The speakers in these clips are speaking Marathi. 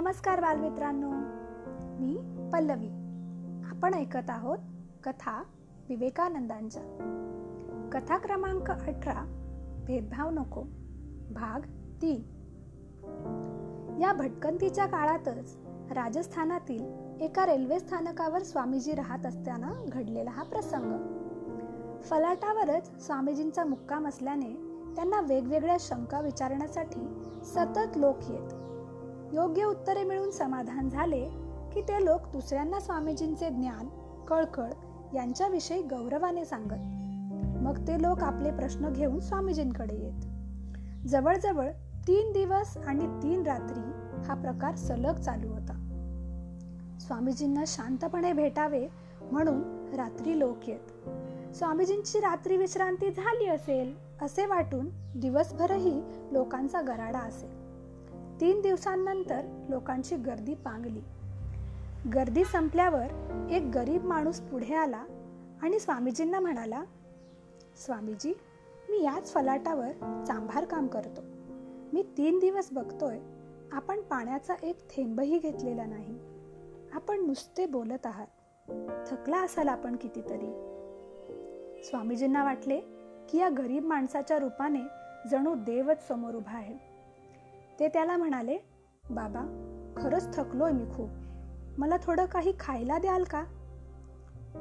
नमस्कार बालमित्रांनो. मी पल्लवी. आपण ऐकत आहोत कथा विवेकानंदांच्या कथा क्रमांक अठरा भेदभाव नको भाग तीन. या भटकंतीच्या काळातच राजस्थानातील एका रेल्वे स्थानकावर स्वामीजी राहत असताना घडलेला हा प्रसंग. फलाटावरच स्वामीजींचा मुक्काम असल्याने त्यांना वेगवेगळ्या शंका विचारण्यासाठी सतत लोक येत. योग्य उत्तरे मिळून समाधान झाले की ते लोक दुसऱ्यांना स्वामीजींचे ज्ञान कळकळ यांच्याविषयी गौरवाने सांगत. मग ते लोक आपले प्रश्न घेऊन स्वामीजींकडे येत. जवळजवळ तीन दिवस आणि तीन रात्री हा प्रकार सलग चालू होता. स्वामीजींना शांतपणे भेटावे म्हणून रात्री लोक येत. स्वामीजींची रात्री विश्रांती झाली असेल असे वाटून दिवसभरही लोकांचा गराडा असेल तीन दिवसांनंतर लोकांची गर्दी पांगली. गर्दी संपल्यावर एक गरीब माणूस पुढे आला आणि स्वामीजींना म्हणाला स्वामीजी मी याच फलाटावर चांभार काम करतो. मी तीन दिवस बघतोय आपण पाण्याचा एक थेंबही घेतलेला नाही. आपण नुसते बोलत आहात. थकला असाल आपण कितीतरी. स्वामीजींना वाटले की या गरीब माणसाच्या रूपाने जणू देवच समोर उभा आहे. ते त्याला म्हणाले बाबा खरंच थकलोय मी खूप. मला थोडं काही खायला द्याल का?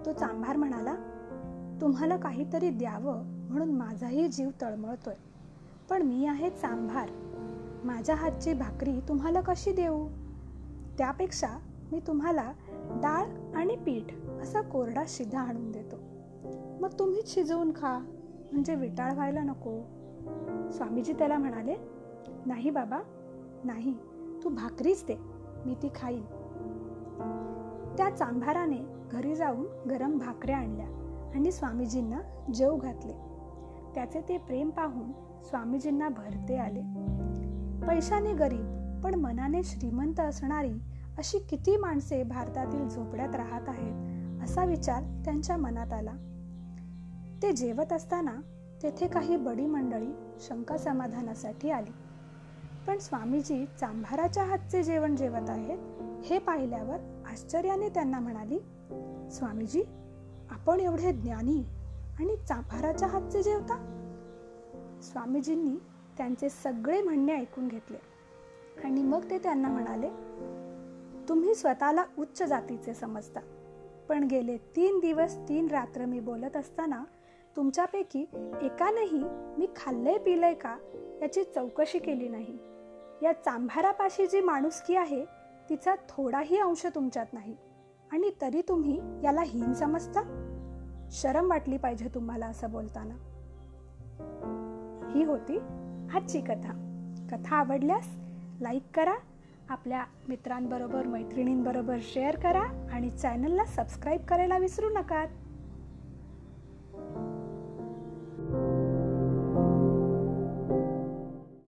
तो चांभार म्हणाला तुम्हाला काहीतरी द्यावं म्हणून माझाही जीव तळमळतोय. पण मी आहे चांभार. माझ्या हातची भाकरी तुम्हाला कशी देऊ? त्यापेक्षा मी तुम्हाला डाळ आणि पीठ असा कोरडा शिधा आणून देतो. मग तुम्हीच शिजवून खा. म्हणजे विटाळ व्हायला नको. स्वामीजी त्याला म्हणाले नाही बाबा नाही तू भाकरीच दे मी ती खाईन. त्या चांभाराने घरी जाऊन गरम भाकऱ्या आणल्या आणि स्वामीजींना जेव घातले. त्याचे ते प्रेम पाहून स्वामीजींना भरते आले. पैशाने गरीब पण मनाने श्रीमंत असणारी अशी किती माणसे भारतातील झोपड्यात राहत आहेत असा विचार त्यांच्या मनात आला. ते जेवत असताना तेथे काही बडी मंडळी शंका समाधानासाठी आली. पण स्वामीजी चांभाराच्या हातचे जेवण जेवत आहेत हे पाहिल्यावर आश्चर्याने त्यांना म्हणाली स्वामीजी आपण एवढे ज्ञानी आणि चांभाराच्या हातचे जेवता? स्वामीजींनी त्यांचे सगळे म्हणणे ऐकून घेतले आणि मग ते त्यांना म्हणाले तुम्ही स्वतःला उच्च जातीचे समजता पण गेले तीन दिवस तीन रात्र मी बोलत असताना तुमच्यापैकी एकानेही मी खाल्लंय पिलंय का याची चौकशी केली नाही. या चांभारापाशी जी माणुसकी आहे तिचा थोडाही अंश तुमच्यात नाही. आणि तरी तुम्ही याला हीन समजता? शरम वाटली पाहिजे तुम्हाला असं बोलताना. ही होती आजची कथा. कथा आवडल्यास लाईक करा आपल्या मित्रांबरोबर मैत्रिणींबरोबर शेअर करा आणि चॅनलला सबस्क्राईब करायला विसरू नका.